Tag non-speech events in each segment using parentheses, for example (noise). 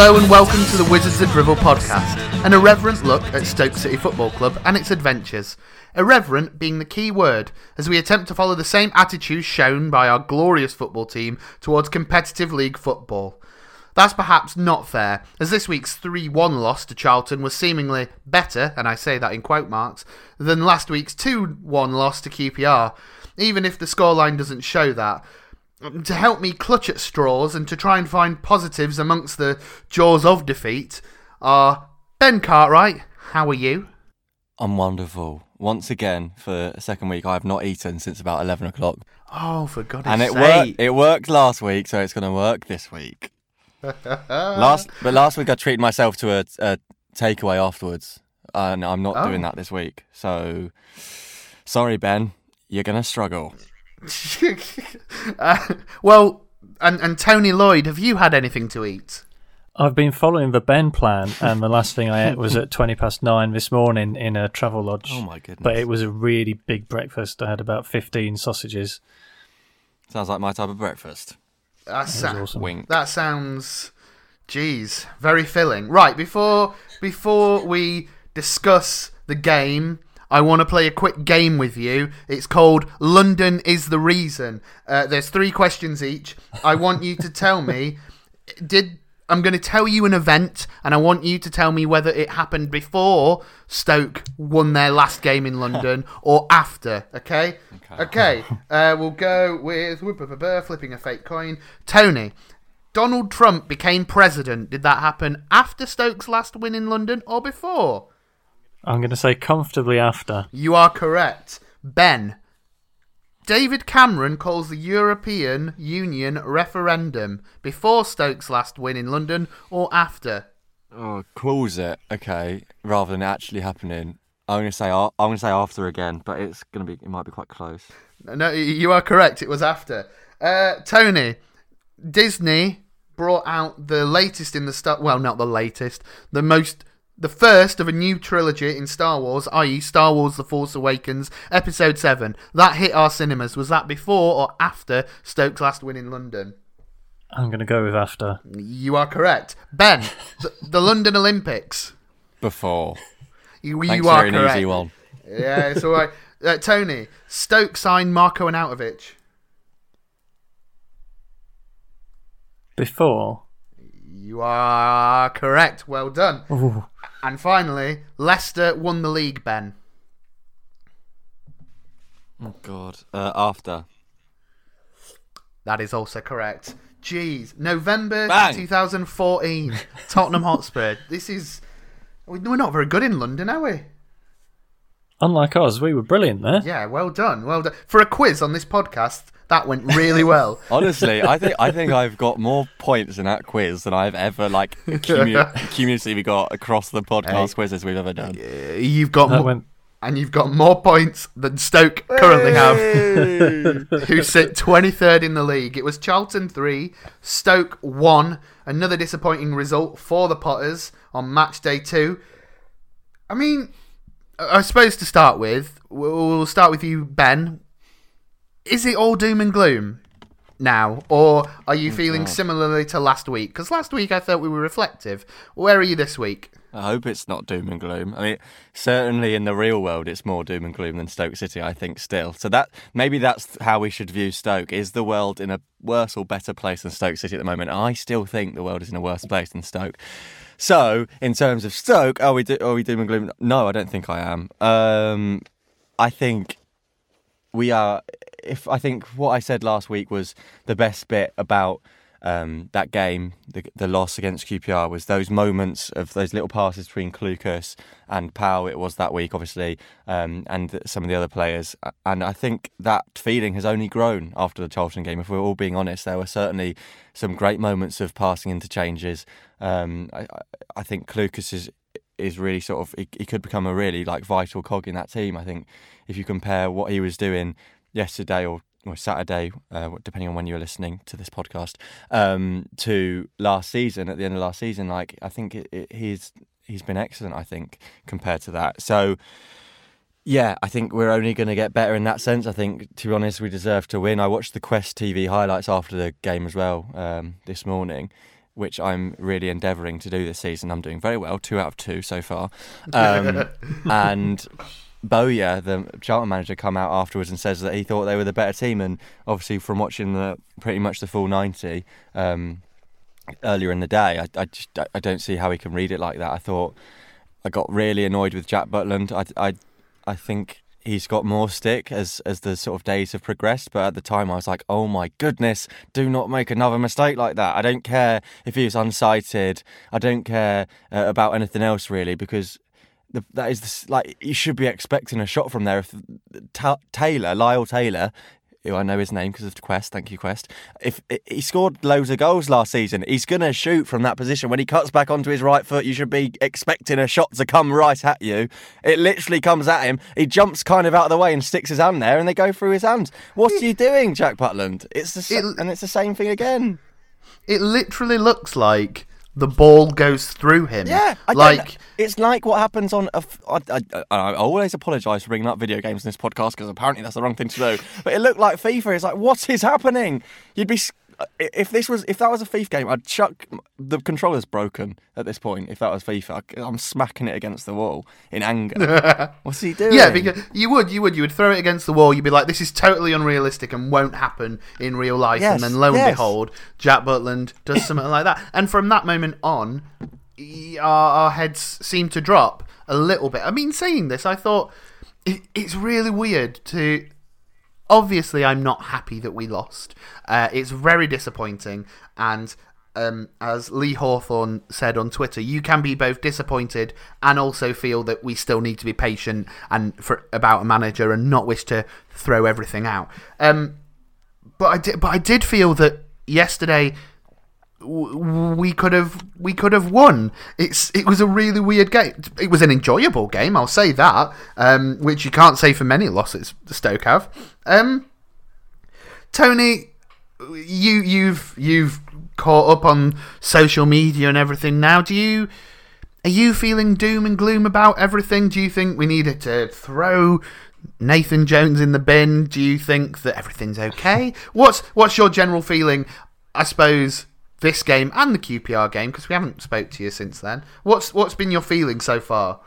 Hello and welcome to the Wizards of Drivel podcast, an irreverent look at Stoke City Football Club and its adventures. Irreverent being the key word, as we attempt to follow the same attitude shown by our glorious football team towards competitive league football. That's perhaps not fair, as this week's 3 1 loss to Charlton was seemingly better, and I say that in quote marks, than last week's 2 1 loss to QPR, even if the scoreline doesn't show that Um, to help me clutch at straws and to try and find positives amongst the jaws of defeat are Ben Cartwright. How are you? I'm wonderful. Once again, for a second week, I have not eaten since about 11 o'clock. Oh, for God's and it sake. worked. It worked last week, so it's going to work this week. (laughs) last, but last week I treated myself to a, a takeaway afterwards, and I'm not Oh. doing that this week. So, sorry, Ben, you're going to struggle. (laughs) uh, well, and, and Tony Lloyd, have you had anything to eat? I've been following the Ben plan, and the last thing I ate was at (laughs) 20 past nine this morning in a travel lodge. Oh my goodness! But it was a really big breakfast. I had about 15 sausages. sounds like my type of breakfast. That, It sa- awesome. Wink. that sounds, geez, very filling. Right, before before we discuss the game, I want to play a quick game with you. It's called London is the Reason. Uh, there's three questions each. I want you to tell me, (laughs) did I'm going to tell you an event, and I want you to tell me whether it happened before Stoke won their last game in London (laughs) or after. Okay. Okay. Okay. (laughs) Uh, we'll go with flipping a fake coin. Tony. Donald Trump became president. Did that happen after Stoke's last win in London or before? I'm going to say comfortably after. You are correct. Ben. David Cameron calls the European Union referendum before Stoke's last win in London or after? Oh, calls it okay, rather than actually happening. I'm gonna say I'm gonna say after again, but it's gonna be it might be quite close. No, you are correct. It was after. Uh, Tony, Disney brought out the latest in the Star. Well, not the latest. The most. The first of a new trilogy in Star Wars, i.e., Star Wars The Force Awakens, Episode 7. That hit our cinemas. Was that before or after Stoke's last win in London? I'm going to go with after. You are correct. Ben, (laughs) the, the London Olympics. Before. You, Thanks you are for an correct. easy one. Yeah, it's all right. (laughs) Uh, Tony, Stoke signed Marko Arnautovic. Before. You are correct. Well done. Ooh. And finally, Leicester won the league, Ben. Oh God. Uh, after. That is also correct. Jeez. November Bang. 2014. (laughs) Tottenham Hotspur. This is. We're not very good in London, are we? Unlike us, we were brilliant there. Yeah, well done. Well done. For a quiz on this podcast, that went really well. (laughs) Honestly, I think I think I've got more points in that quiz than I've ever like commu- (laughs) cumulatively got across the podcast Hey. quizzes we've ever done. You've got That more, went. and you've got more points than Stoke currently have. who sit 23rd in the league. It was Charlton 3, Stoke 1. Another disappointing result for the Potters on match day 2. I mean, I I suppose to start with, we'll we'll start with you, Ben. Is it all doom and gloom now? Or are you feeling God. similarly to last week? Because last week I thought we were reflective. Where are you this week? I hope it's not doom and gloom. I mean, certainly in the real world, it's more doom and gloom than Stoke City. I think still. So that maybe that's how we should view Stoke. Is the world in a worse or better place than Stoke City at the moment? I still think the world is in a worse place than Stoke. So in terms of Stoke, are we do, are we doom and gloom? No, I don't think I am. Um, I think we are. If I think what I said last week was the best bit about um, that game, the, the loss against QPR, was those moments of those little passes between Clucas and Powell. It was that week, obviously, um, and some of the other players. And I think that feeling has only grown after the Charlton game. If we're all being honest, there were certainly some great moments of passing interchanges. Um, I, I- think Clucas is is really sort of he, he could become a really like vital cog in that team. I think if you compare what he was doing yesterday or, or Saturday, uh, depending on when you're listening to this podcast, um, to last season at the end of last season, like I think it, it, he's he's been excellent. I think compared to that, so. Yeah, I think we're only going to get better in that sense. I think, to be honest, we deserve to win. I watched the Quest TV highlights after the game as well um, this morning, which I'm really endeavouring to do this season. I'm doing very well, two out of two so far. Um, (laughs) and Bowyer, the Charlton manager, come out afterwards and says that he thought they were the better team. And obviously, from watching the pretty much the full ninety um, earlier in the day, I, I just I don't see how he can read it like that. I thought I got really annoyed with Jack Butland. I I I think he's got more stick as as the sort of days have progressed. But at the time, I was like, oh my goodness, do not make another mistake like that. I don't care if he was unsighted. I don't care uh, about anything else really because. The, that is the, like you should be expecting a shot from there. If Ta- Taylor, Lyle Taylor, who I know his name because of Quest. Thank you, Quest. If he scored loads of goals last season, he's going to shoot from that position. When he cuts back onto his right foot, you should be expecting a shot to come right at you. It literally comes at him. He jumps kind of out of the way and sticks his hand there, and they go through his hands. What are you doing, Jack Butland? It's the It- and it's the same thing again. It literally looks like the ball goes through him. Yeah, I like it's like what happens on. A I, I, I, always apologise for bringing up video games in this podcast because apparently that's the wrong thing to do. But it looked like FIFA. It's like, what is happening? You'd be if this was if that was a FIFA game, I'd chuck the controller's broken at this point. If that was FIFA, I'm smacking it against the wall in anger. (laughs) What's he doing? Yeah, because you would, you would, you would throw it against the wall. You'd be like, "This is totally unrealistic and won't happen in real life." Yes, and then lo and yes. behold, Jack Butland does (laughs) something like that. And from that moment on, our, our heads seem to drop a little bit. I mean, saying this, I thought it, it's really weird to. Obviously, I'm not happy that we lost. Uh, it's very disappointing, and um, as Lee Hawthorne said on Twitter, you can be both disappointed and also feel that we still need to be patient and for about a manager and not wish to throw everything out. Um, but I did, but I did feel that yesterday we could have we could have won. It's it was a really weird game. It was an enjoyable game, I'll say that, um, which you can't say for many losses Stoke have. Um, Tony, you you've you've caught up on social media and everything now. Do you are you feeling doom and gloom about everything? Do you think we needed to throw Nathan Jones in the bin? Do you think that everything's okay? What's what's your general feeling? I suppose this game and the QPR game because we haven't spoke to you since then. What's what's been your feeling so far?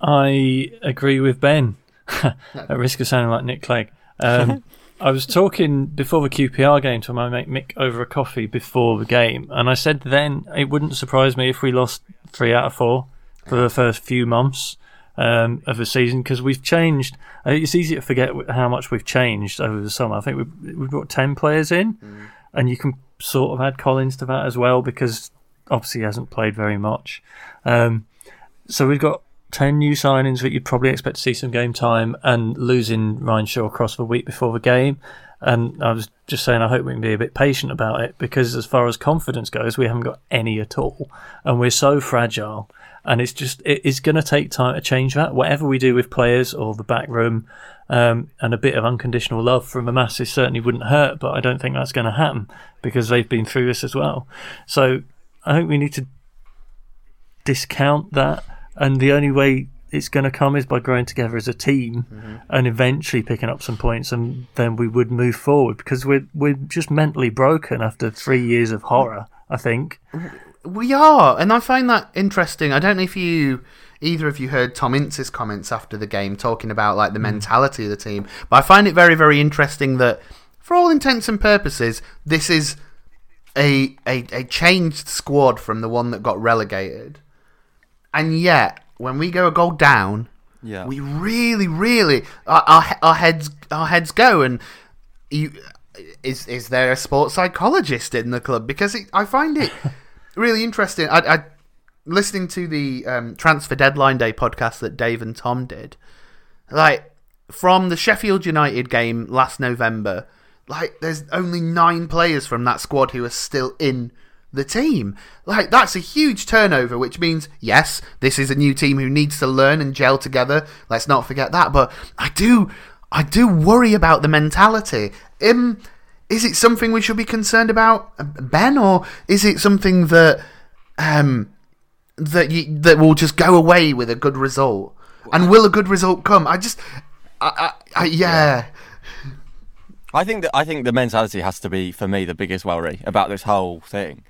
I agree with Ben. (laughs) At risk of sounding like Nick Clegg. Um, (laughs) I was talking before the QPR game to my mate Mick over a coffee before the game, and I said then it wouldn't surprise me if we lost three out of four for the first few months um, of the season because we've changed. Uh, It's easy to forget how much we've changed over the summer. I think we've, we've brought 10 players in, and you can sort of add Collins to that as well because obviously he hasn't played very much. Um, so we've got 10 new signings that you'd probably expect to see some game time and losing Ryan Shaw across the week before the game. And I was just saying, I hope we can be a bit patient about it because, as far as confidence goes, we haven't got any at all. And we're so fragile. And it's just, it is going to take time to change that. Whatever we do with players or the back room um, and a bit of unconditional love from the masses certainly wouldn't hurt. But I don't think that's going to happen because they've been through this as well. So I think we need to discount that. And the only way it's going to come is by growing together as a team and eventually picking up some points, and then we would move forward because we're we're just mentally broken after three years of horror. I think. We are, and I find that interesting. I don't know if you either of you heard Tom Ince's comments after the game talking about like the hmm. mentality of the team, but I find it very, very interesting that, for all intents and purposes, this is a a, a changed squad from the one that got relegated, and yet when we go a goal down, Yeah. we really, really our, our our heads our heads go and you is is there a sports psychologist in the club because it, I find it (laughs) really interesting. I, I listening to the um, transfer deadline day podcast that Dave and Tom did, like from the Sheffield United game last November. Like, there's only nine players from that squad who are still in the team. Like, that's a huge turnover, which means, yes, this is a new team who needs to learn and gel together. Let's not forget that. But I do, I do worry about the mentality. Um, is it something we should be concerned about, Ben, or is it something that, um, that you, that will just go away with a good result? And will a good result come? I just, I, I, I yeah. I think that I think the mentality has to be for me the biggest worry about this whole thing.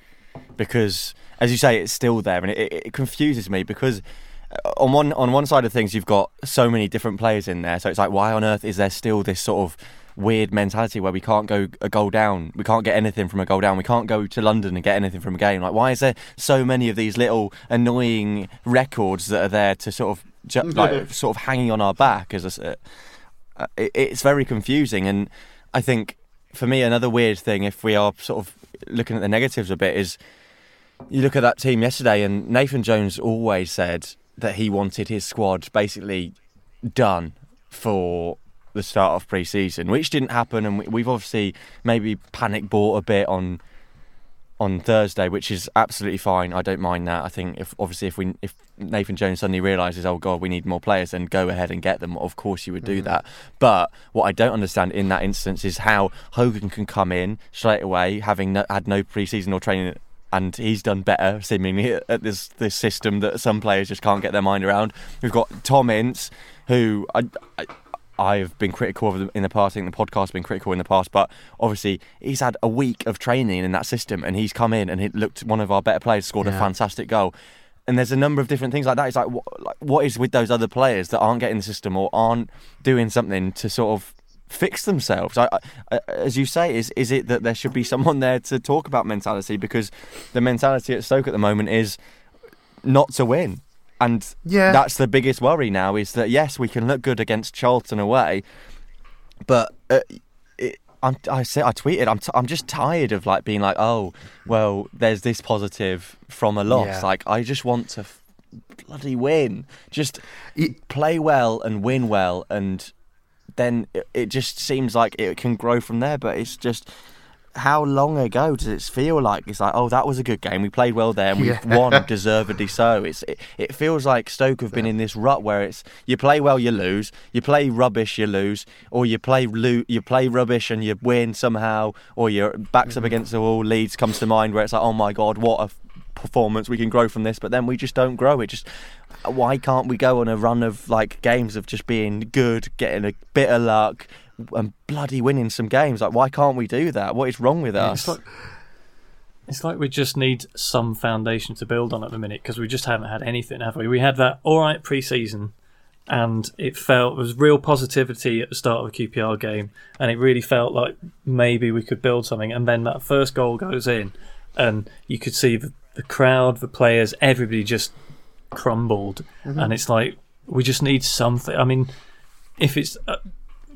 because, as you say, it's still there, and it, it, it confuses me because uh, on one on one side of things, you've got so many different players in there, so it's like, why on earth is there still this sort of weird mentality where we can't go a goal down, we can't get anything from a goal down, we can't go to London and get anything from a game. Like, why is there so many of these little annoying records that are there to sort of ju- like sort of hanging on our back? As a, uh, it, it's very confusing, and I think for me another weird thing, if we are sort of looking at the negatives a bit, is you look at that team yesterday, and Nathan Jones always said that he wanted his squad basically done for the start of pre-season, which didn't happen, and we've obviously maybe panic bought a bit on on Thursday, which is absolutely fine. I don't mind that. I think if obviously if we if Nathan Jones suddenly realizes, oh god, we need more players, then go ahead and get them. Of course, you would do mm. that. But what I don't understand in that instance is how Hogan can come in straight away, having no, had no pre-season or training and he's done better seemingly at this this system that some players just can't get their mind around. We've got Tom Ince, who I, I, I've been critical of them in the past. I think the podcast has been critical in the past, but obviously he's had a week of training in that system, and he's come in and he looked one of our better players, scored yeah. a fantastic goal. And there's a number of different things like that. It's like what, like, what is with those other players that aren't getting the system or aren't doing something to sort of fix themselves? I, I, as you say, is is it that there should be someone there to talk about mentality because the mentality at Stoke at the moment is not to win and yeah. that's the biggest worry now is that yes, we can look good against Charlton away, but uh, it, I said I tweeted I'm t- I'm just tired of like being like oh well there's this positive from a loss. Yeah. Like I just want to f- bloody win. Just it, play well and win well and then it, it just seems like it can grow from there. But it's just how long ago does it feel like? It's like, oh, that was a good game. We played well there, and we've (laughs) yeah. won deservedly so. It's it, it feels like Stoke have been in this rut where it's you play well, you lose, you play rubbish, you lose, or you play lo- you play rubbish and you win somehow, or your backs mm-hmm. up against the wall. Leeds comes to mind where it's like, oh my god, what a performance we can grow from this, but then we just don't grow. It just why can't we go on a run of like games of just being good, getting a bit of luck, and bloody winning some games. Like, why can't we do that? What is wrong with us? It's like, it's like we just need some foundation to build on at the minute because we just haven't had anything, have we? We had that all right pre-season, and it felt there was real positivity at the start of the QPR game, and it really felt like maybe we could build something. And then that first goal goes in, and you could see the, the crowd, the players, everybody just crumbled, mm-hmm. and it's like we just need something. I mean, if it's uh,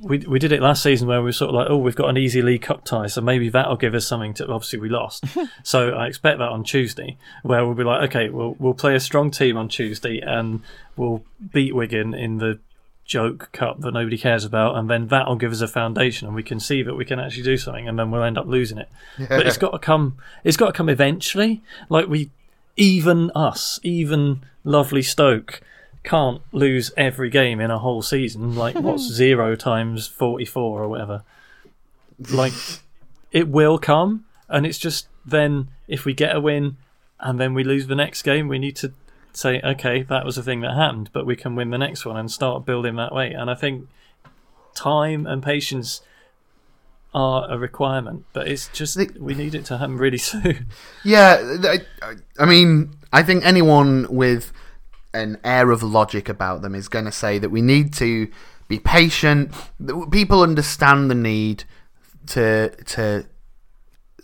we we did it last season where we were sort of like, oh, we've got an easy League Cup tie, so maybe that'll give us something to. Obviously, we lost, (laughs) so I expect that on Tuesday, where we'll be like, okay, we'll we'll play a strong team on Tuesday and we'll beat Wigan in the joke cup that nobody cares about, and then that'll give us a foundation, and we can see that we can actually do something, and then we'll end up losing it. Yeah. But it's got to come. It's got to come eventually. Like we, even us, even lovely Stoke can't lose every game in a whole season. Like what's hmm. zero times forty four or whatever. Like it will come, and it's just then if we get a win and then we lose the next game, we need to say, okay, that was a thing that happened, but we can win the next one and start building that way. And I think time and patience are a requirement, but it's just we need it to happen really (laughs) soon. Yeah, I, I mean, I think anyone with an air of logic about them is going to say that we need to be patient. People understand the need to to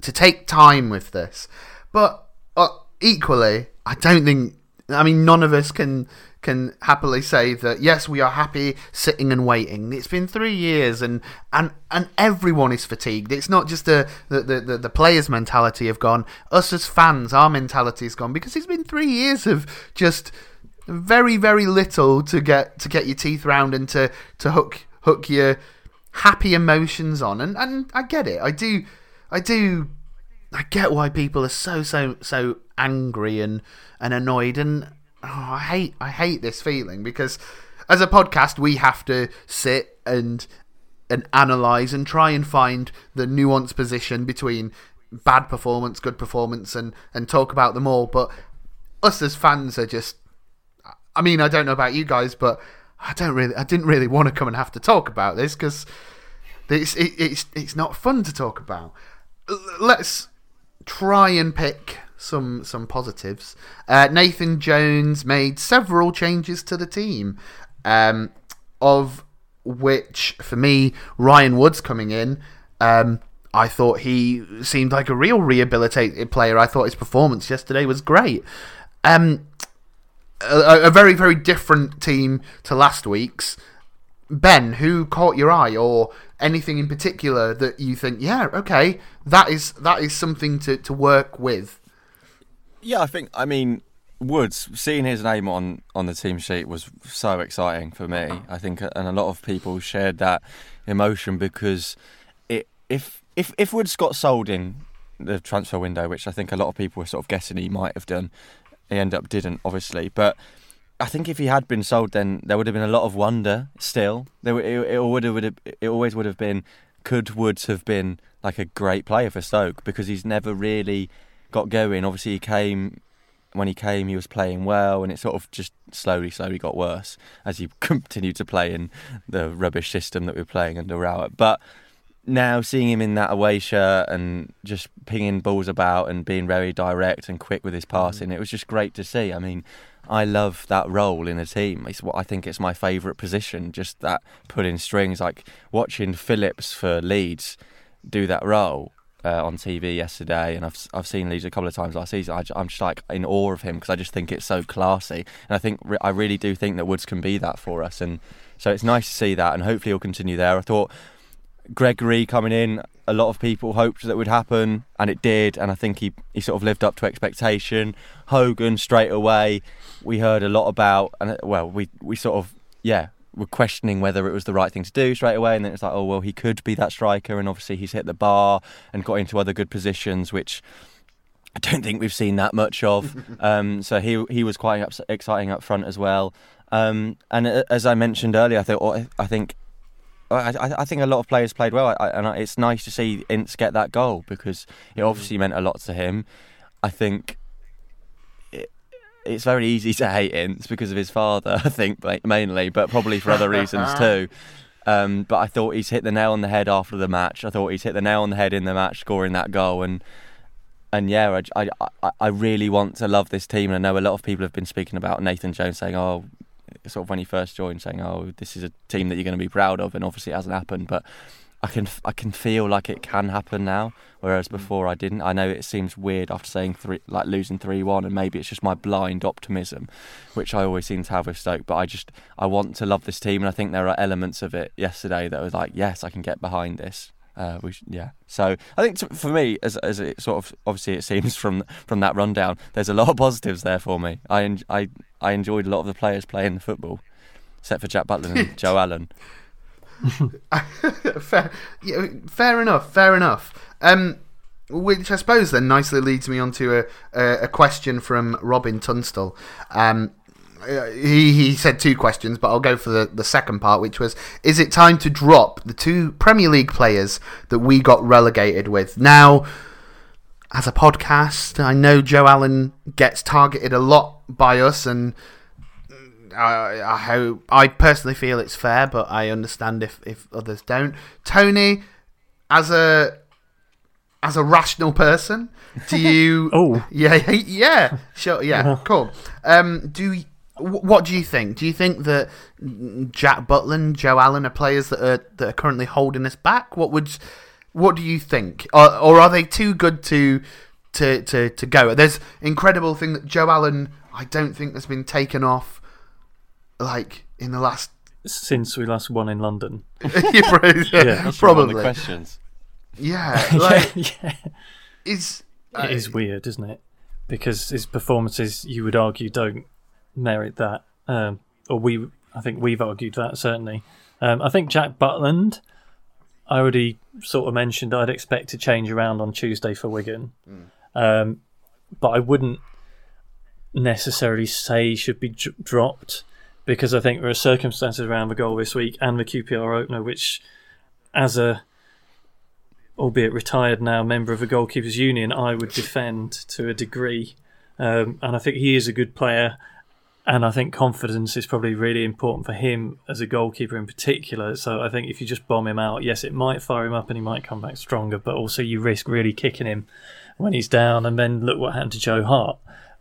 to take time with this, but uh, equally, I don't think. I mean, none of us can can happily say that yes, we are happy sitting and waiting. It's been three years, and and and everyone is fatigued. It's not just the the the, the players' mentality have gone. Us as fans, our mentality has gone because it's been three years of just very very little to get to get your teeth round and to to hook hook your happy emotions on. And and I get it. I do I do I get why people are so so so angry and and annoyed. And oh, I hate I hate this feeling because as a podcast we have to sit and and analyze and try and find the nuanced position between bad performance good performance and and talk about them all. But us as fans are just I mean, I don't know about you guys, but I don't really, I didn't really want to come and have to talk about this because it's it, it's it's not fun to talk about. Let's try and pick some some positives. Uh, Nathan Jones made several changes to the team, um, of which for me Ryan Woods coming in. Um, I thought he seemed like a real rehabilitated player. I thought his performance yesterday was great. Um, a, a very very different team to last week's. Ben, who caught your eye, or anything in particular that you think, yeah, okay, that is that is something to, to work with? Yeah, I think. I mean, Woods seeing his name on on the team sheet was so exciting for me. I think, and a lot of people shared that emotion because it if if if Woods got sold in the transfer window, which I think a lot of people were sort of guessing he might have done, he ended up didn't, obviously, but I think if he had been sold, then there would have been a lot of wonder. Still, there it, it would have, would have, it always would have been. Could Woods have been like a great player for Stoke because he's never really got going. Obviously, he came when he came, he was playing well, and it sort of just slowly, slowly got worse as he (laughs) continued to play in the rubbish system that we were playing under Rowett. But now seeing him in that away shirt and just pinging balls about and being very direct and quick with his passing, mm. it was just great to see. I mean, I love that role in a team. It's what I think it's my favourite position. Just that pulling strings, like watching Phillips for Leeds do that role uh, on TV yesterday, and I've I've seen Leeds a couple of times last season. I, am just like in awe of him because I just think it's so classy, and I think I really do think that Woods can be that for us, and so it's nice to see that, and hopefully he'll continue there. I thought Gregory coming in, a lot of people hoped that would happen, and it did. And I think he, he sort of lived up to expectation. Hogan straight away, we heard a lot about, and well, we we sort of yeah were questioning whether it was the right thing to do straight away, and then it's like, oh well, he could be that striker, and obviously he's hit the bar and got into other good positions, which. I don't think we've seen that much of. (laughs) Um, so he he was quite exciting up front as well. Um, and uh, as I mentioned earlier, I thought I think I, I, think a lot of players played well, I, and it's nice to see Ince get that goal because it mm. obviously meant a lot to him. I think it, it's very easy to hate Ince because of his father, (laughs) I think mainly, but probably for other reasons (laughs) too. Um, but I thought he's hit the nail on the head after the match. I thought he's hit the nail on the head in the match, scoring that goal, and and yeah, I, I, I really want to love this team. And I know a lot of people have been speaking about Nathan Jones saying, "Oh, sort of when he first joined, saying, "Oh, this is a team that you're going to be proud of," and obviously it hasn't happened, but. I can I can feel like it can happen now, whereas mm. before I didn't. I know it seems weird after saying three, like losing three one, and maybe it's just my blind optimism, which I always seem to have with Stoke. But I just I want to love this team, and I think there are elements of it yesterday that was like, yes, I can get behind this. Uh, we should, yeah. So I think to, for me, as as it sort of obviously it seems from from that rundown, there's a lot of positives there for me. I I I enjoyed a lot of the players playing the football, except for Jack Butland and (laughs) Joe Allen. (laughs) fair, yeah, fair enough. Fair enough. Um, which I suppose then nicely leads me on to a, a, a question from Robin Tunstall. Um, uh, he, he said two questions, but I'll go for the, the second part, which was Is it time to drop the two Premier League players that we got relegated with? Now, as a podcast, I know Joe Allen gets targeted a lot by us, and I, I hope I personally feel it's fair, but I understand if, if others don't. Tony, as a as a rational person, do (laughs) you? oh, yeah, (laughs) yeah, sure, yeah, cool. Um, do what do you think? Do you think that Jack Butland, Joe Allen are players that are that are currently holding us back? What would what do you think? Or, or are they too good to to to to go? There's incredible thing that Joe Allen I don't think has been taken off like in the last since we last won in London. yeah, (laughs) yeah. probably (laughs) questions. (laughs) Yeah, like yeah. Is it uh, is weird, isn't it? Because his performances, you would argue, don't merit that. Um, or we, I think we've argued that certainly. Um, I think Jack Butland, I already sort of mentioned I'd expect to change around on Tuesday for Wigan, mm. um, but I wouldn't necessarily say he should be d- dropped because I think there are circumstances around the goal this week and the QPR opener which, as a albeit retired now member of the goalkeepers union, I would defend to a degree. Um, and I think he is a good player and I think confidence is probably really important for him as a goalkeeper in particular. So I think if you just bomb him out, yes, it might fire him up and he might come back stronger, but also you risk really kicking him when he's down, and then look what happened to Joe Hart.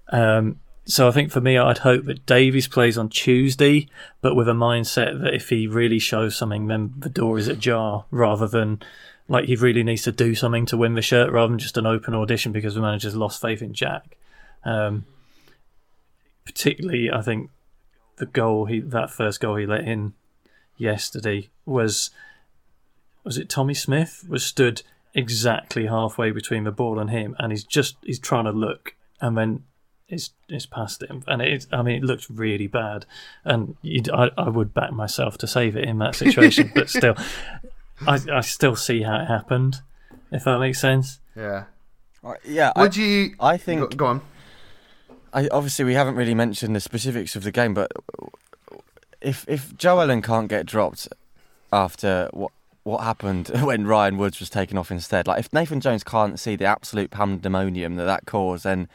Um, so I think for me, I'd hope that Davies plays on Tuesday, but with a mindset that if he really shows something, then the door is ajar, rather than like he really needs to do something to win the shirt, rather than just an open audition because the manager's lost faith in Jack. Um, particularly, I think the goal he that first goal he let in yesterday was was it Tommy Smith was stood exactly halfway between the ball and him, and he's just he's trying to look, and then it's it's past him, and it I mean it looked really bad, and I I would back myself to save it in that situation, but (laughs) still, I I still see how it happened, if that makes sense. Yeah. Uh, yeah. Would I, you? I think. Go, go on. I, obviously, we haven't really mentioned the specifics of the game, but if if Joe Allen can't get dropped after what what happened (laughs) when Ryan Woods was taken off instead, like if Nathan Jones can't see the absolute pandemonium that that caused, then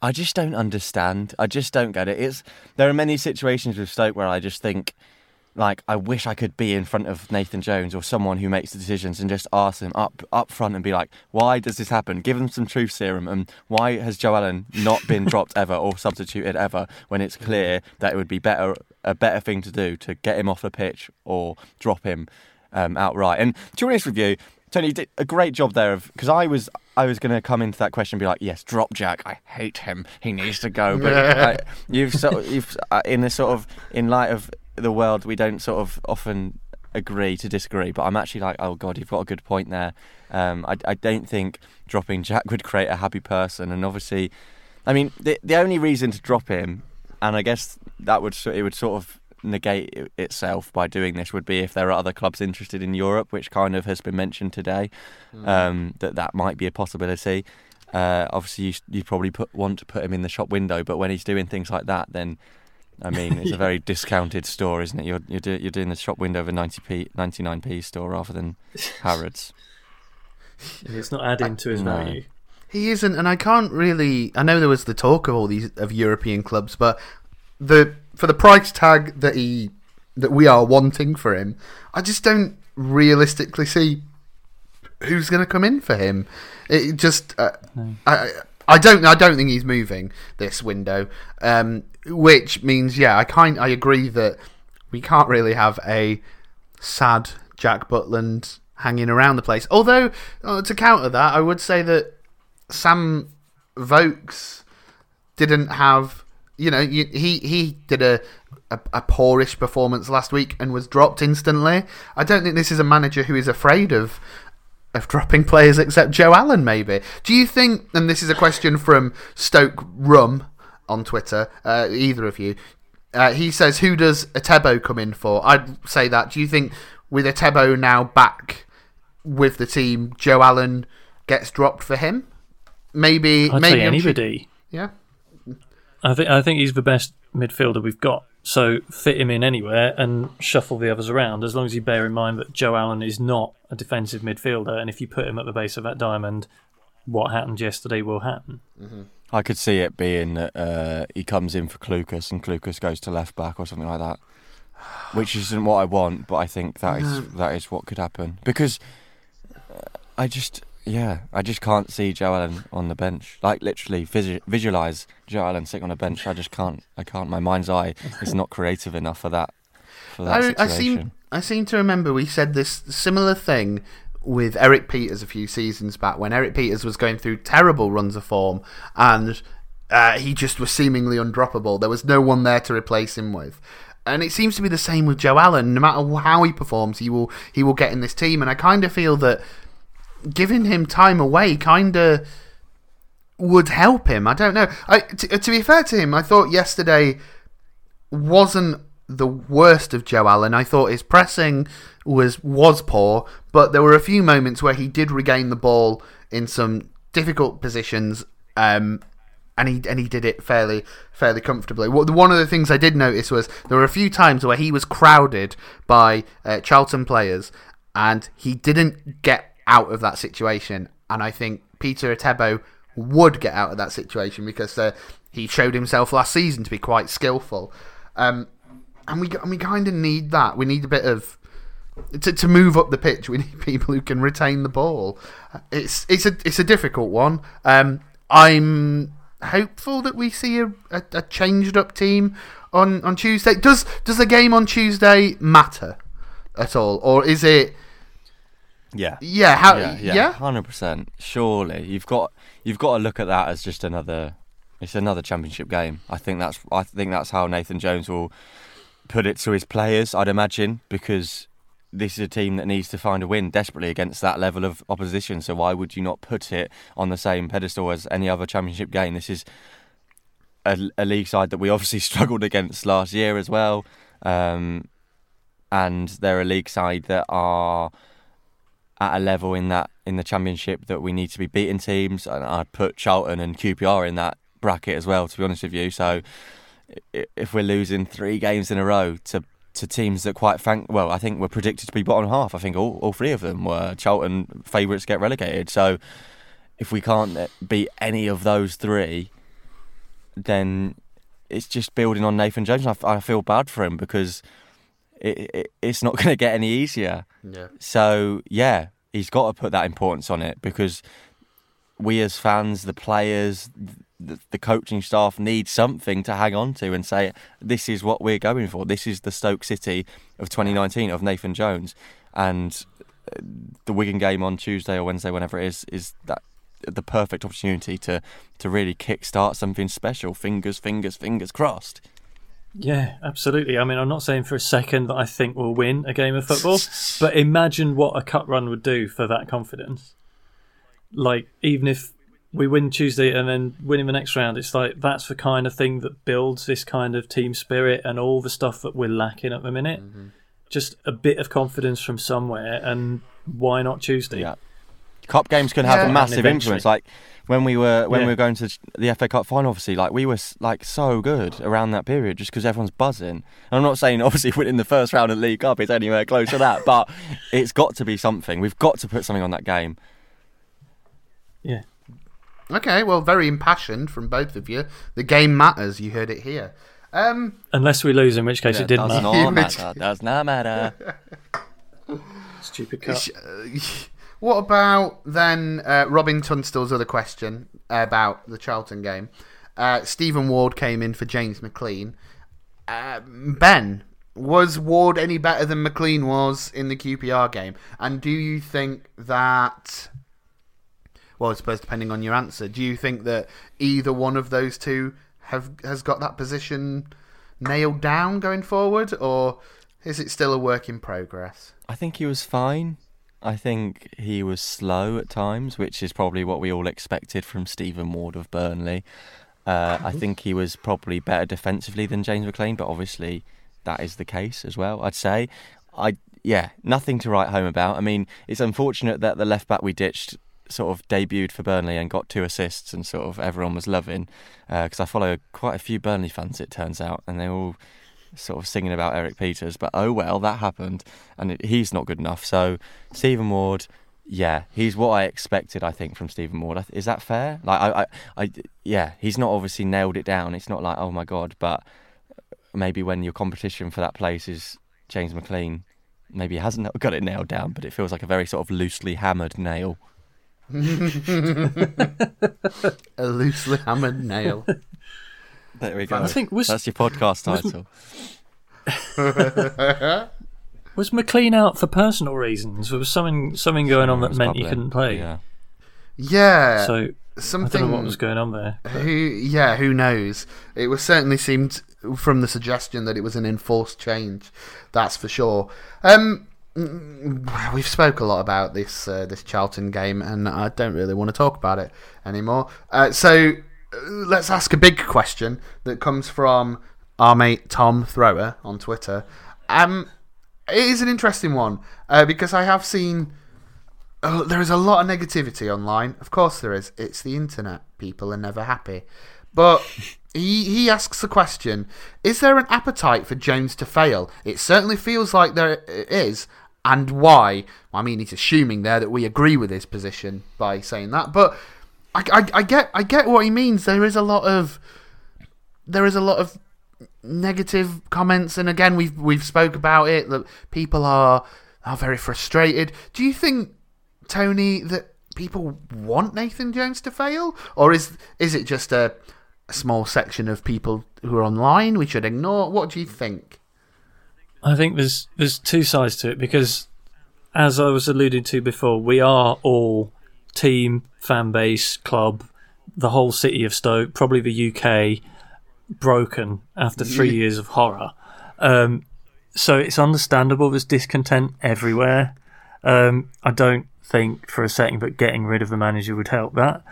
I just don't understand. I just don't get it. It's there are many situations with Stoke where I just think like I wish I could be in front of Nathan Jones or someone who makes the decisions and just ask them up up front and be like, why does this happen? Give them some truth serum and why has Joe Allen not been (laughs) dropped ever or substituted ever when it's clear that it would be better a better thing to do to get him off the pitch or drop him um, outright. And to be honest with you, Tony you did a great job there of because I was I was going to come into that question and be like, yes, drop Jack. I hate him. He needs to go. But you've sort of, you've uh, in the sort of in light of the world, we don't sort of often agree to disagree. But I'm actually like, oh god, you've got a good point there. Um, I, I don't think dropping Jack would create a happy person, and obviously, I mean, the the only reason to drop him, and I guess that would it would sort of negate itself by doing this would be if there are other clubs interested in Europe, which kind of has been mentioned today, mm. um, that that might be a possibility. Uh, obviously, you you probably put, want to put him in the shop window, but when he's doing things like that, then I mean, it's a (laughs) very discounted store, isn't it? You're you're, do, you're doing the shop window of a 90p, 99p store rather than (laughs) Harrods. it's not adding to his no. value. He isn't, and I can't really. I know there was the talk of all these of European clubs, but the for the price tag that he that we are wanting for him, I just don't realistically see who's going to come in for him. It just, uh, no. I, I don't, I don't think he's moving this window. Um, which means, yeah, I kind, I agree that we can't really have a sad Jack Butland hanging around the place. Although, uh, to counter that, I would say that Sam Vokes didn't have, you know, he he did a, a, a poorish performance last week and was dropped instantly. I don't think this is a manager who is afraid of of dropping players except Joe Allen, maybe. Do you think, and this is a question from Stoke Rum on Twitter, uh, either of you, uh, he says, who does Etebo come in for? I'd say that. Do you think with Etebo now back with the team, Joe Allen gets dropped for him? Maybe, I'd maybe anybody. Yeah. I think I think he's the best midfielder we've got. So fit him in anywhere and shuffle the others around, as long as you bear in mind that Joe Allen is not a defensive midfielder, and if you put him at the base of that diamond, what happened yesterday will happen. Mm-hmm. I could see it being that uh, he comes in for Clucas and Clucas goes to left back or something like that, which isn't what I want, but I think that is that is what could happen because uh, I just yeah, I just can't see Joe Allen on the bench. Like literally visual, visualize Joe Allen sitting on a bench. I just can't. I can't. My mind's eye is not creative enough for that. For that I, situation. I seem. I seem to remember we said this similar thing with Erik Pieters a few seasons back when Erik Pieters was going through terrible runs of form and uh, he just was seemingly undroppable. There was no one there to replace him with. And it seems to be the same with Joe Allen. No matter how he performs, he will he will get in this team. And I kind of feel that giving him time away kind of would help him. I don't know. I, to, to be fair to him, I thought yesterday wasn't the worst of Joe Allen. I thought his pressing was was poor, but there were a few moments where he did regain the ball in some difficult positions, um, and he and he did it fairly fairly comfortably. One of the things I did notice was there were a few times where he was crowded by uh, Charlton players, and he didn't get out of that situation. And I think Peter Etebo would get out of that situation because uh, he showed himself last season to be quite skillful. Um, and we and we kind of need that. We need a bit of to, to move up the pitch, we (laughs) need people who can retain the ball. It's it's a it's a difficult one. Um, I'm hopeful that we see a, a, a changed up team on, on Tuesday. Does does the game on Tuesday matter at all, or is it? Yeah. Yeah. How? yeah, Yeah. yeah, hundred percent. Surely you've got you've got to look at that as just another. It's another championship game. I think that's I think that's how Nathan Jones will put it to his players. I'd imagine because this is a team that needs to find a win desperately against that level of opposition. So why would you not put it on the same pedestal as any other championship game? This is a, a league side that we obviously (laughs) struggled against last year as well, um, and they're a league side that are at a level in that in the championship that we need to be beating teams. And I'd put Charlton and QPR in that bracket as well. To be honest with you, so if we're losing three games in a row to to teams that quite frank well I think we're predicted to be bottom half. I think all, all three of them were. Charlton favourites get relegated. So if we can't eh, beat any of those three then it's just building on Nathan Jones. I feel bad for him because it, it, it's not (laughs) going to get any easier. Yeah. so yeah, he's got to put that importance on it because we as fans, the players, the, the coaching staff need something to hang on to and say this is what we're going for. This is the Stoke City of 2019 of Nathan Jones, and uh, the Wigan game on Tuesday or Wednesday, whenever it is, is that the perfect opportunity to to really kick-start something special. Fingers, fingers, fingers crossed. Yeah, absolutely. I mean, I'm not saying for a second that I think we'll win a game of football, (laughs) but imagine what a cut run would do for that confidence. Like, even if we win Tuesday and then win in the next round, it's like that's the kind of thing that builds this kind of team spirit and all the stuff that we're lacking at the minute. Mm-hmm. Just a bit of confidence from somewhere, and why not Tuesday? Yeah. Cup games can have Yeah. a massive influence. Like when we were when Yeah. we were going to the FA Cup final, obviously, like we were like so good around that period, just because everyone's buzzing. And I'm not saying (laughs) obviously winning the first round of League Cup is anywhere close to that, but (laughs) it's got to be something. We've got to put something on that game. Yeah. Okay. Well, very impassioned from both of you. The game matters. You heard it here. Um. Unless we lose, in which case Yeah, it didn't does matter. not matter. Does not matter. (laughs) Stupid cut. uh, (laughs) What about then uh, Robin Tunstall's other question about the Charlton game? Uh, Stephen Ward came in for James McClean. Uh, ben, was Ward any better than McClean was in the QPR game? And do you think that? Well, I suppose depending on your answer, do you think that either one of those two have has got that position nailed down going forward, or is it still a work in progress? I think he was fine. I think he was slow at times, which is probably what we all expected from Stephen Ward of Burnley. Uh, I think he was probably better defensively than James McClean, but obviously that is the case as well. I'd say, I yeah, nothing to write home about. I mean, it's unfortunate that the left back we ditched sort of debuted for Burnley and got two assists, and sort of everyone was loving uh, because I follow quite a few Burnley fans. It turns out, and they all sort of singing about Erik Pieters, but oh well, that happened, and it, he's not good enough. So Stephen Ward, yeah, he's what I expected. I think from Stephen Ward. Is that fair? Like I, I, I, yeah, he's not obviously nailed it down. It's not like oh my god, but maybe when your competition for that place is James McClean, maybe he hasn't got it nailed down, but it feels like a very sort of loosely hammered nail. (laughs) A loosely hammered nail. There we go. I think was That's your podcast title. (laughs) was McClean out for personal reasons? Was something something going on that was meant he couldn't play? Yeah. Yeah, So I something. don't know what was going on there. Who? Yeah, who knows? It was certainly seemed from the suggestion that it was an enforced change. That's for sure. Um, we've spoke a lot about this uh, this Charlton game, and I don't really want to talk about it anymore. Uh, so uh, let's ask a big question that comes from our mate Tom Thrower on Twitter. Um, it is an interesting one uh, because I have seen Oh, there is a lot of negativity online. Of course, there is. It's the internet. People are never happy. But he he asks the question: Is there an appetite for Jones to fail? It certainly feels like there is, and why? I mean, he's assuming there that we agree with his position by saying that. But I, I, I get I get what he means. There is a lot of there is a lot of negative comments, and again, we've we've spoke about it that people are are very frustrated. Do you think, Tony, that people want Nathan Jones to fail, or is is it just a, a small section of people who are online we should ignore? What do you think? I think there's there's two sides to it because, as I was alluding to before, we are all team, fan base, club, the whole city of Stoke, probably the UK, broken after three years of horror. Um, so it's understandable there's discontent everywhere. Um, I don't think for a second that getting rid of the manager would help that.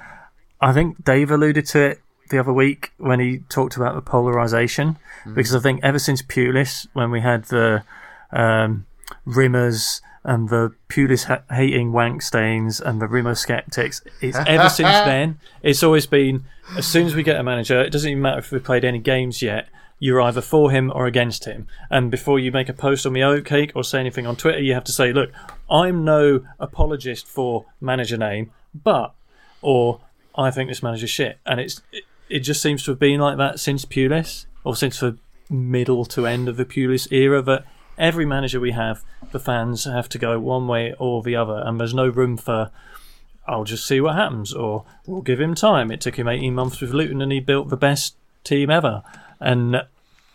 I think Dave alluded to it the other week when he talked about the polarization, because I think ever since Pulis, when we had the um, Rimmers and the Pulis ha- hating wank stains and the Rimmer skeptics, it's ever (laughs) since then, it's always been as soon as we get a manager, it doesn't even matter if we've played any games yet. You're either for him or against him. And before you make a post on the oat cake or say anything on Twitter, you have to say, look, I'm no apologist for manager name, but, or I think this manager's shit. And it's it, just seems to have been like that since Pulis, or since the middle to end of the Pulis era, that every manager we have, the fans have to go one way or the other, and there's no room for, I'll just see what happens, or we'll give him time. It took him 18 months with Luton, and he built the best team ever. And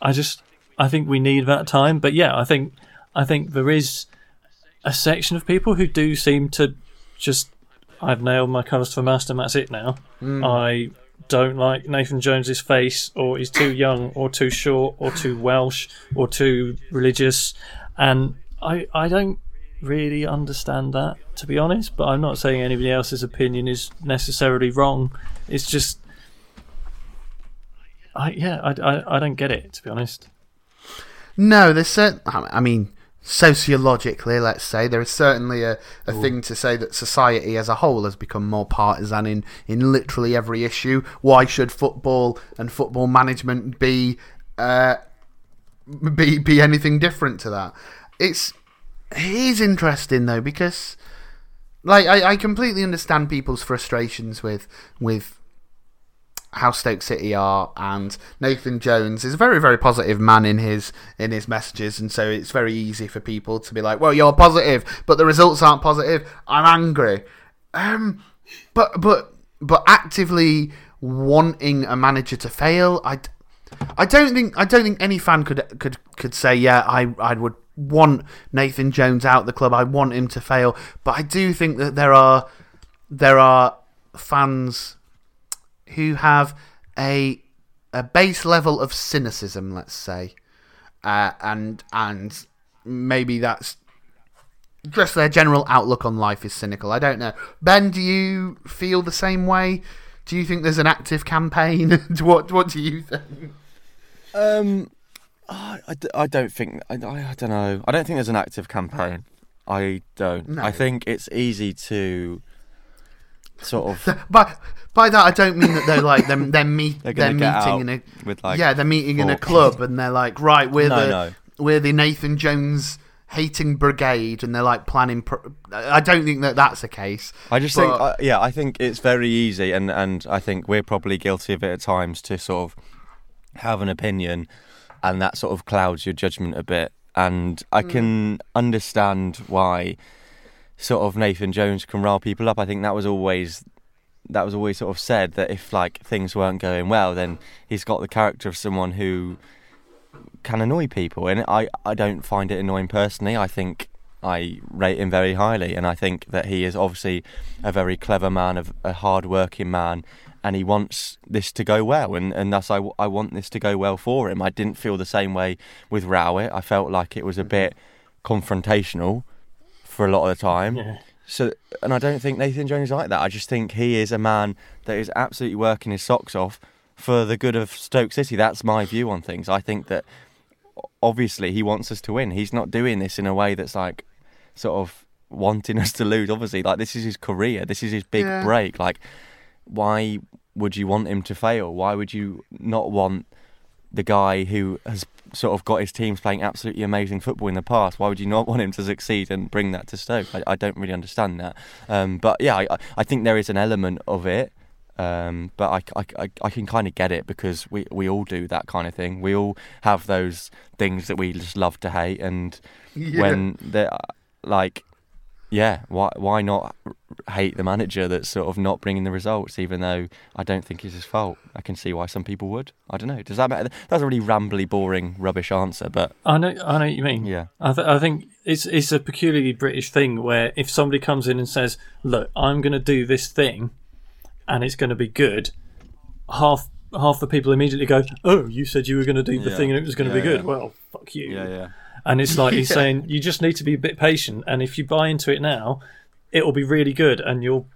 I just, I think we need that time. But yeah, I think, I think there is a section of people who do seem to just I've nailed my colours to the mast and that's it now. Hmm. I don't like Nathan Jones's face, or he's too young, or too short, or too Welsh, or too religious, and I I don't really understand that to be honest. But I'm not saying anybody else's opinion is necessarily wrong. It's just, I yeah I, I, I don't get it to be honest. No, there's certain. I mean, sociologically, let's say there is certainly a, a thing to say that society as a whole has become more partisan in in literally every issue. Why should football and football management be uh, be be anything different to that? It's it is interesting though because like I, I completely understand people's frustrations with with how Stoke City are, and Nathan Jones is a very, very positive man in his in his messages, and so it's very easy for people to be like, "Well, you're positive, but the results aren't positive. I'm angry." Um, but but but actively wanting a manager to fail, I, I don't think I don't think any fan could could could say, "Yeah, I I would want Nathan Jones out the club. I want him to fail." But I do think that there are there are fans who have a a base level of cynicism, let's say, uh, and and maybe that's just their general outlook on life is cynical. I don't know. Ben, do you feel the same way? Do you think there's an active campaign? (laughs) what What do you think? Um, I, I don't think I, I, I don't know. I don't think there's an active campaign. I don't. No. I think it's easy to sort of But by that, I don't mean that they're like them. (laughs) They're meet. They're They're, meeting in a with like yeah. They're meeting in a club, and they're like, right, we're No, the no. we're the Nathan Jones hating brigade, and they're like planning. Pro- I don't think that that's the case. I just think, But- uh, yeah, I think it's very easy, and, and I think we're probably guilty of it at times to sort of have an opinion, and that sort of clouds your judgment a bit. And I can understand why sort of Nathan Jones can rile people up. I think that was always that was always sort of said that if like things weren't going well, then he's got the character of someone who can annoy people, and I I don't find it annoying personally. I think I rate him very highly, and I think that he is obviously a very clever man, of a hard-working man, and he wants this to go well, and and thus I, w- I want this to go well for him. I didn't feel the same way with Rowett. I felt like it was a mm-hmm. bit confrontational for a lot of the time. Yeah. So, and I don't think Nathan Jones is like that. I just think he is a man that is absolutely working his socks off for the good of Stoke City. That's my view on things. I think that obviously he wants us to win. He's not doing this in a way that's like sort of wanting (laughs) us to lose. Obviously, like this is his career. This is his big Yeah. break. Like, why would you want him to fail? Why would you not want the guy who has sort of got his teams playing absolutely amazing football in the past? Why would you not want him to succeed and bring that to Stoke? I, I don't really understand that. Um, but yeah, I, I- think there is an element of it. Um, but I, I, I, can kind of get it because we, we all do that kind of thing. We all have those things that we just love to hate, and (laughs) Yeah. when the like, yeah, why why not hate the manager that's sort of not bringing the results, even though I don't think it's his fault. I can see why some people would. I don't know. Does that matter? That's a really rambly, boring, rubbish answer, but I know, I know what you mean. Yeah. I, th- I think it's it's a peculiarly British thing where if somebody comes in and says, "Look, I'm going to do this thing, and it's going to be good," half half the people immediately go, "Oh, you said you were going to do the Yeah. thing and it was going to Yeah, be good." yeah. Well, fuck you. yeah. And it's like he's (laughs) Yeah. saying, you just need to be a bit patient, and if you buy into it now, it will be really good, and you'll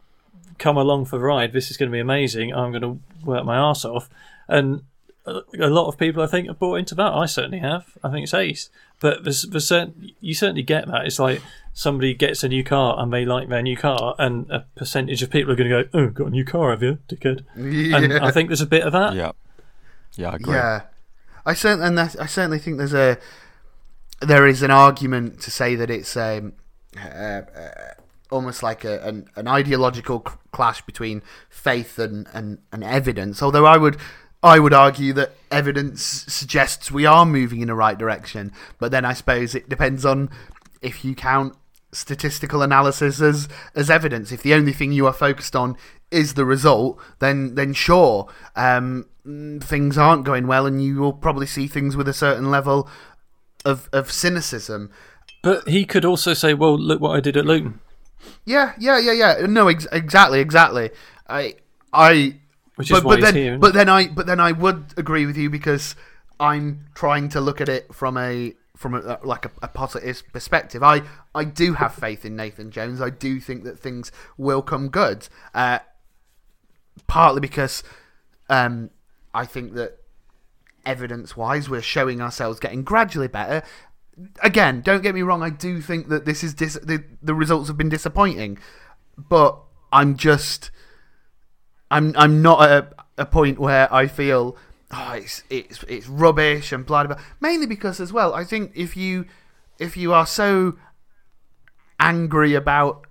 come along for the ride. This is going to be amazing. I'm going to work my ass off, and a a lot of people, I think, have bought into that. I certainly have. I think it's ace. But there's, there's certain, you certainly get that. It's like somebody gets a new car and they like their new car, and a percentage of people are going to go, "Oh, got a new car, have you, dickhead?" And I think there's a bit of that. Yeah. Yeah, I agree. Yeah, I certainly, and that's- I certainly think there's a there is an argument to say that it's um, uh, uh, almost like a, an, an ideological c- clash between faith and, and, and evidence. Although I would I would argue that evidence suggests we are moving in the right direction, but then I suppose it depends on if you count statistical analysis as as evidence. If the only thing you are focused on is the result, then then sure, um, things aren't going well, and you will probably see things with a certain level of of cynicism. But he could also say, "Well, look what I did at Luton," Yeah, yeah, yeah, yeah. No, ex- exactly, exactly. I I which is but, why but then, here. but then I, but then I would agree with you because I'm trying to look at it from a from a, like a, a positive perspective. I I do have faith in Nathan Jones. I do think that things will come good. Uh, partly because um, I think that evidence-wise, we're showing ourselves getting gradually better. Again, don't get me wrong. I do think that this is dis- the the results have been disappointing, but I'm just I'm I'm not at a, a point where I feel oh it's it's it's rubbish and blah. blah. Mainly because as well, I think if you if you are so angry about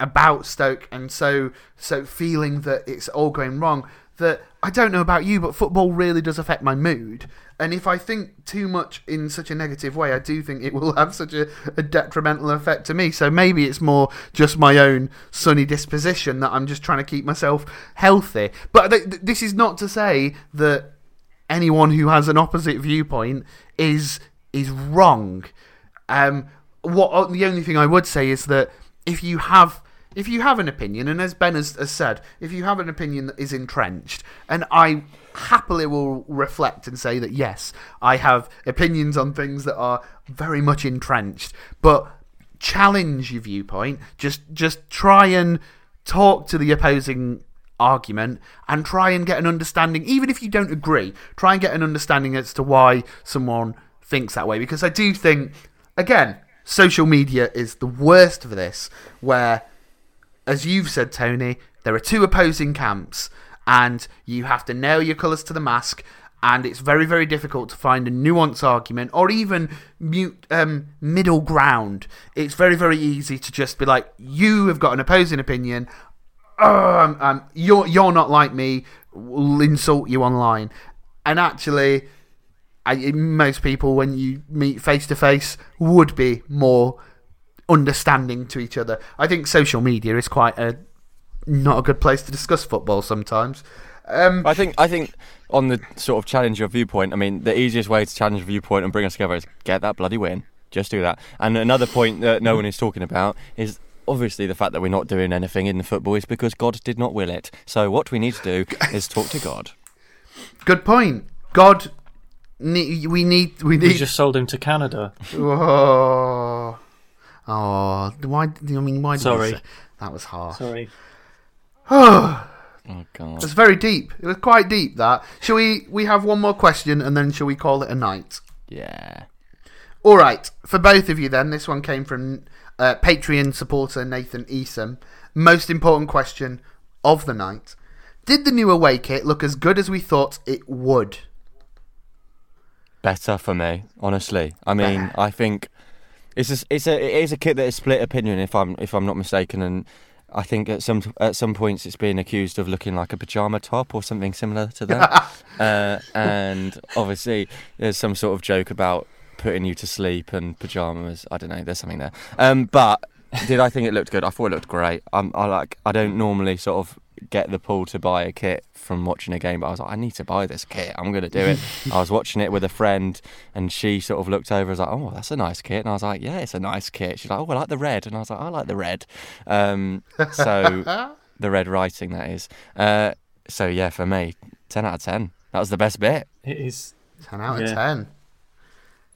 about Stoke and so so feeling that it's all going wrong that I don't know about you but football really does affect my mood. And if I think too much in such a negative way I do think it will (laughs) have such a, a detrimental effect to me. So maybe it's more just my own sunny disposition that I'm just trying to keep myself healthy. But th- th- this is not to say that anyone who has an opposite viewpoint is is wrong. Um, what uh, the only thing I would say is that if you have if you have an opinion, and as Ben has, has said, if you have an opinion that is entrenched, and I happily will reflect and say that yes, I have opinions on things that are very much entrenched, but challenge your viewpoint. Just just try and talk to the opposing argument and try and get an understanding even if you don't agree try and get an understanding as to why someone thinks that way because i do think again social media is the worst for this where as you've said tony there are two opposing camps and you have to nail your colours to the mask and it's very very difficult to find a nuanced argument or even mute, um, middle ground. It's very very easy to just be like you have got an opposing opinion. Oh, um, you're you're not like me. We'll insult you online, and actually, I, most people when you meet face to face would be more understanding to each other. I think social media is quite a not a good place to discuss football sometimes. Um, I think I think on the sort of challenge your viewpoint, I mean, the easiest way to challenge a viewpoint and bring us together is get that bloody win. Just do that. And another point that no one is talking about is obviously the fact that we're not doing anything in the football is because God did not will it. So what we need to do is talk to God. good point. God, ne- we need we we need. just sold him to Canada. Oh, oh, why? I mean, why? Sorry. say- that was harsh. Sorry. Oh. (sighs) Oh God. It's very deep. It was quite deep. That. Shall we? We have one more question, and then shall we call it a night? Yeah. All right. For both of you, then this one came from uh, Patreon supporter Nathan Easom. Most important question of the night: Did the new away kit look as good as we thought it would? Better for me, honestly. I mean, I think it's a, it's a it is a kit that is split opinion if I'm if I'm not mistaken, and I think at some at some points it's been accused of looking like a pajama top or something similar to that. (laughs) uh, and obviously, there's some sort of joke about putting you to sleep and pajamas. I don't know. There's something there. Um, but did I think it looked good? I thought it looked great. Um, I like. I don't normally sort of get the pull to buy a kit from watching a game, but I was like, I need to buy this kit. I'm going to do it. (laughs) I was watching it with a friend, and she sort of looked over and was like, Oh, that's a nice kit. And I was like, Yeah, it's a nice kit. She's like, Oh, I like the red. And I was like, I like the red. Um, so (laughs) the red writing, that is. Uh, so yeah, for me, 10 out of 10. That was the best bit. It is. 10 out of 10.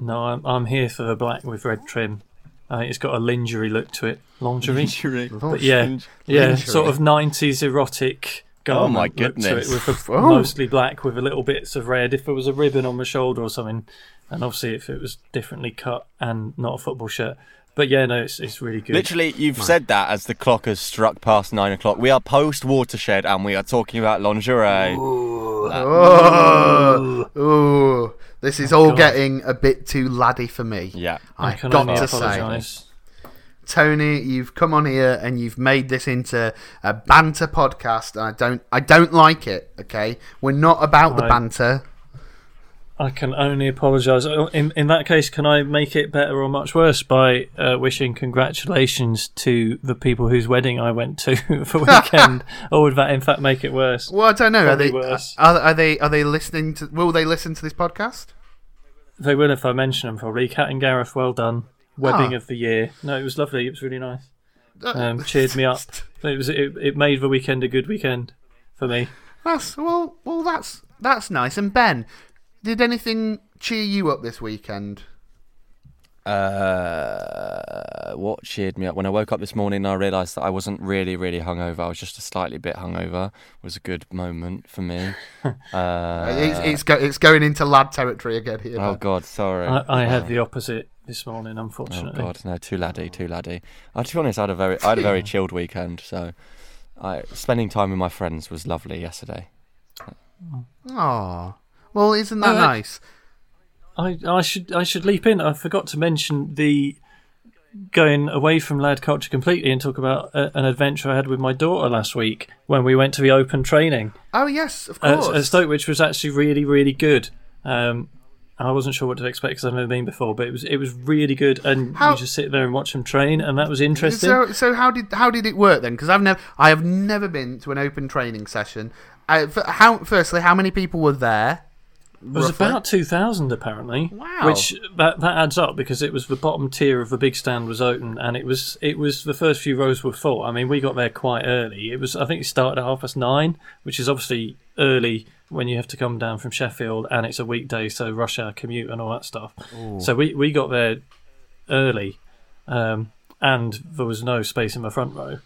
No, I'm I'm here for the black with red trim. I think it's got a lingerie look to it. Lingerie. But yeah, yeah, Lingerie. sort of nineties erotic Oh garment my look to it with a, Oh. (laughs) mostly black with a little bits of red. If there was a ribbon on the shoulder or something, and obviously if it was differently cut and not a football shirt. But yeah, no, it's it's really good. Literally, you've said that as the clock has struck past nine o'clock. We are post watershed and we are talking about lingerie. Oh, ooh. This oh is all God. getting a bit too laddie for me. Yeah. I I've got only to say. Tony, you've come on here and you've made this into a banter podcast, and I don't, I don't like it. Okay, we're not about the banter. I can only apologise. Oh, In in that case, can I make it better or much worse by uh, wishing congratulations to the people whose wedding I went to (laughs) for (laughs) weekend, or would that in fact make it worse? Well, I don't know. Are they, worse. are, are they, are they listening to? Will they listen to this podcast? They will if I mention them probably. Cat and Gareth, well done. Webbing Ah. of the year. No, it was lovely. It was really nice. Uh, Um, cheered me up. (laughs) It was it, it made the weekend a good weekend for me. That's well, well, that's that's nice. And Ben, did anything cheer you up this weekend? Uh, what cheered me up when I woke up this morning? I realised that I wasn't really, really hungover. I was just a slightly bit hungover. It Was a good moment for me. (laughs) Uh, it's it's, go, it's going into lad territory again here. oh Ben. God, sorry. I, I had the opposite this morning, unfortunately. Oh unfortunately. God, no, too laddie, too laddie. Uh, to be honest, I had a very, I had a very (laughs) chilled weekend. So, I spending time with my friends was lovely yesterday. Aw. Well, isn't that I- nice? I, I should I should leap in. I forgot to mention the going away from lad culture completely and talk about uh, an adventure I had with my daughter last week when we went to the open training Oh yes, of course. at Stoke, which was actually really really good. Um, I wasn't sure what to expect because I've never been before, but it was it was really good, and How- you just sit there and watch them train, and that was interesting. So, so how did how did it work then? Because I've never I have never been to an open training session. Uh, how firstly, how many people were there? It was roughly? about two thousand apparently. Wow. Which that that adds up because it was the bottom tier of the big stand was open and it was it was the first few rows were full. I mean we got there quite early. It was I think it started at half past nine, which is obviously early when you have to come down from Sheffield and it's a weekday, so rush hour commute and all that stuff. So we, we got there early, um, and there was no space in the front row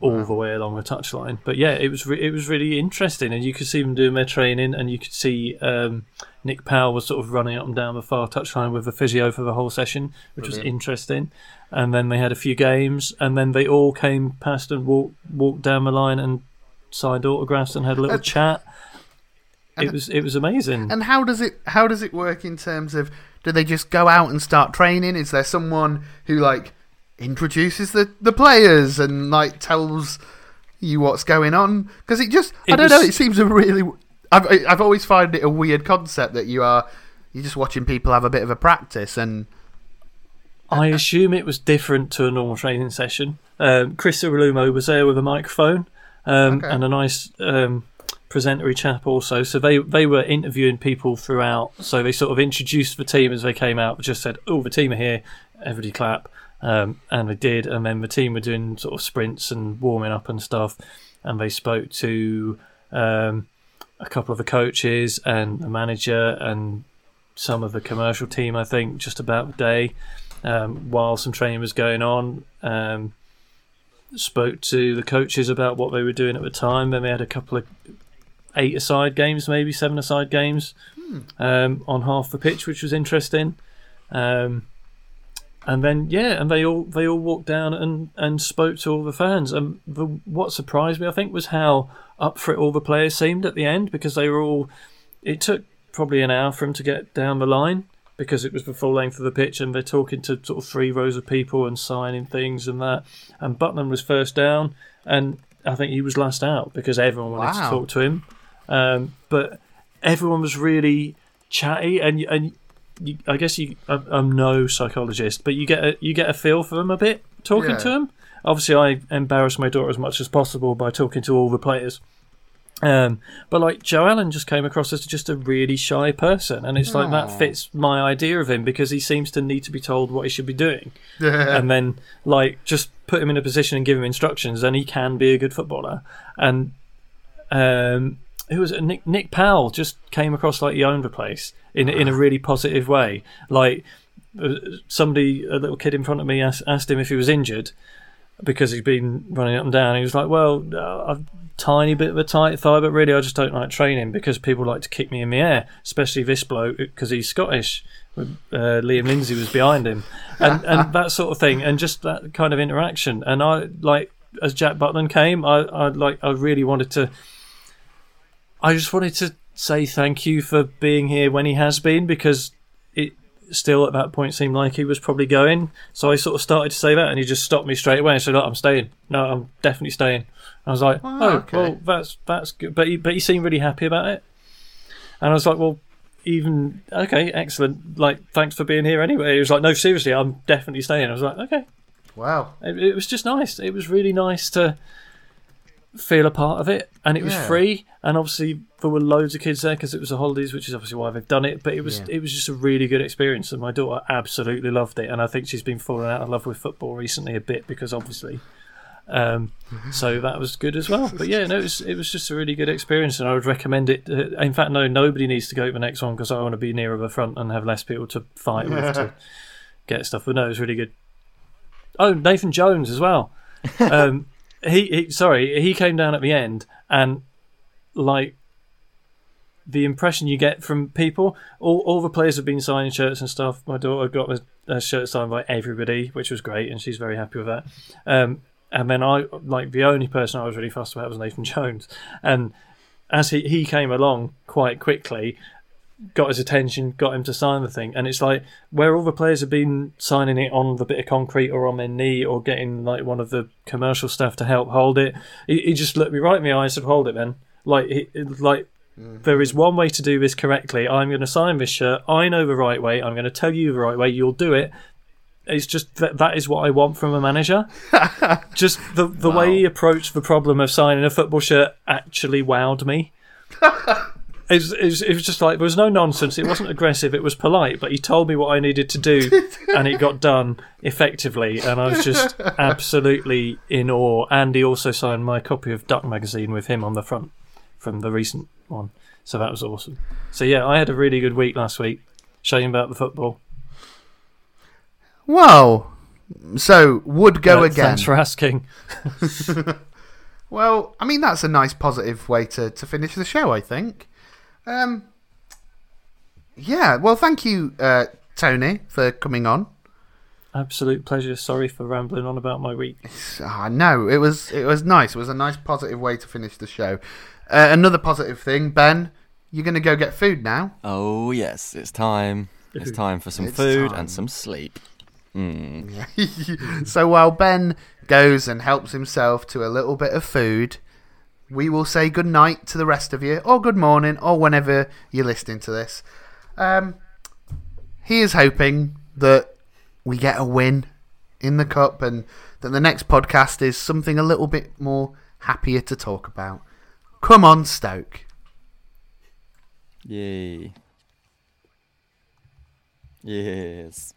all the way along the touchline. But yeah, it was re- it was really interesting, and you could see them doing their training, and you could see um, Nick Powell was sort of running up and down the far touchline with the physio for the whole session, which was interesting. And then they had a few games, and then they all came past and walked walked down the line and signed autographs and had a little Uh, chat. It was it was amazing. And how does it how does it work in terms of do they just go out and start training? Is there someone who like introduces the the players and like tells you what's going on? Because it just I don't know. It seems a really I've I've always found it a weird concept that you are you're just watching people have a bit of a practice and I assume it was different to a normal training session. Um, Chris Iwelumo was there with a microphone um, Okay. and a nice um, presentery chap also. So they they were interviewing people throughout. So they sort of introduced the team as they came out. Just said, "Oh, the team are here. Everybody clap." Um, and they did. And then the team were doing sort of sprints and warming up and stuff. And they spoke to um, a couple of the coaches and the manager and some of the commercial team. I think just about the day um, while some training was going on. Um, spoke to the coaches about what they were doing at the time. Then they had a couple of eight aside games, maybe seven aside games um, on half the pitch, which was interesting. Um, and then yeah, and they all they all walked down and, and spoke to all the fans. And the, what surprised me, I think, was how up for it all the players seemed at the end because they were all. It took probably an hour for them to get down the line because it was the full length of the pitch and they're talking to sort of three rows of people and signing things and that. And Butland was first down and I think he was last out because everyone wanted Wow. to talk to him. Um, but everyone was really chatty and and you, I guess you. I'm, I'm no psychologist, but you get a, you get a feel for them a bit talking Yeah. to them. Obviously, I embarrass my daughter as much as possible by talking to all the players. Um, but like Joe Allen just came across as just a really shy person, and it's like that fits my idea of him because he seems to need to be told what he should be doing, and then like just put him in a position and give him instructions, and he can be a good footballer. And um, who was it? Nick Nick Powell just came across like he owned the place in in a really positive way. Like uh, somebody, a little kid in front of me asked, asked him if he was injured because he'd been running up and down. He was like, "Well, uh, I've tiny bit of a tight thigh, but really I just don't like training because people like to kick me in the air, especially this bloke because he's Scottish." Uh, Liam Lindsay was behind him, and (laughs) and that sort of thing, and just that kind of interaction. And I like as Jack Butland came, I, I like I really wanted to. I just wanted to say thank you for being here when he has been because it still at that point seemed like he was probably going. So I sort of started to say that, and he just stopped me straight away and said, "Look, I'm staying. No, I'm definitely staying." I was like, Oh, "Oh, okay. well, that's that's good." But he but he seemed really happy about it, and I was like, "Well." Even okay, excellent. Like, thanks for being here anyway. He was like, "No, seriously, I'm definitely staying." I was like, "Okay." wow. It, it was just nice. It was really nice to feel a part of it, and it was Yeah. free. And obviously, there were loads of kids there because it was the holidays, which is obviously why they've done it. But it was Yeah. it was just a really good experience, and my daughter absolutely loved it. And I think she's been falling out of love with football recently a bit because obviously. Um, (laughs) so that was good as well. But yeah, no, it was it was just a really good experience, and I would recommend it. Uh, in fact, no, nobody needs to go to the next one because I want to be nearer the front and have less people to fight with to (laughs) get stuff. But no, it was really good. Oh, Nathan Jones as well. (laughs) Um, he, he sorry, he came down at the end, and like the impression you get from people, all all the players have been signing shirts and stuff. My daughter got a, a shirt signed by everybody, which was great, and she's very happy with that. Um, and then I like the only person I was really fussed about was Nathan (laughs) Jones, and as he he came along quite quickly, got his attention, got him to sign the thing, and it's like where all the players have been signing it on the bit of concrete or on their knee or getting like one of the commercial staff to help hold it. He, he just looked me right in the eye and said, "Hold it, then." Like, he, like mm-hmm. there is one way to do this correctly. I'm going to sign this shirt. I know the right way. I'm going to tell you the right way. You'll do it. It's just that that is what I want from a manager. (laughs) just the the way he approached the problem of signing a football shirt actually wowed me. (laughs) It was, it, was, it was just like there was no nonsense. It wasn't aggressive. It was polite, but he told me what I needed to do, and it got done effectively. And I was just (laughs) absolutely in awe. And he also signed my copy of Duck magazine with him on the front from the recent one. So that was awesome. So yeah, I had a really good week last week. Shame about the football. Well, so would go Uh, again. Thanks for asking. (laughs) Well, I mean that's a nice positive way to, to finish the show, I think. Um, yeah. Well, thank you, uh, Tony, for coming on. Absolute pleasure. Sorry for rambling on about my week. Ah, no, it was it was nice. It was a nice positive way to finish the show. Uh, another positive thing, Ben. You're gonna go get food now. Oh yes, it's time. It's time for some It's food time. and some sleep. (laughs) Mm. so while Ben goes and helps himself to a little bit of food, we will say good night to the rest of you, or good morning, or whenever you're listening to this. Um, he is hoping that we get a win in the cup, and that the next podcast is something a little bit more happier to talk about. Come on, Stoke. Yay. Yes.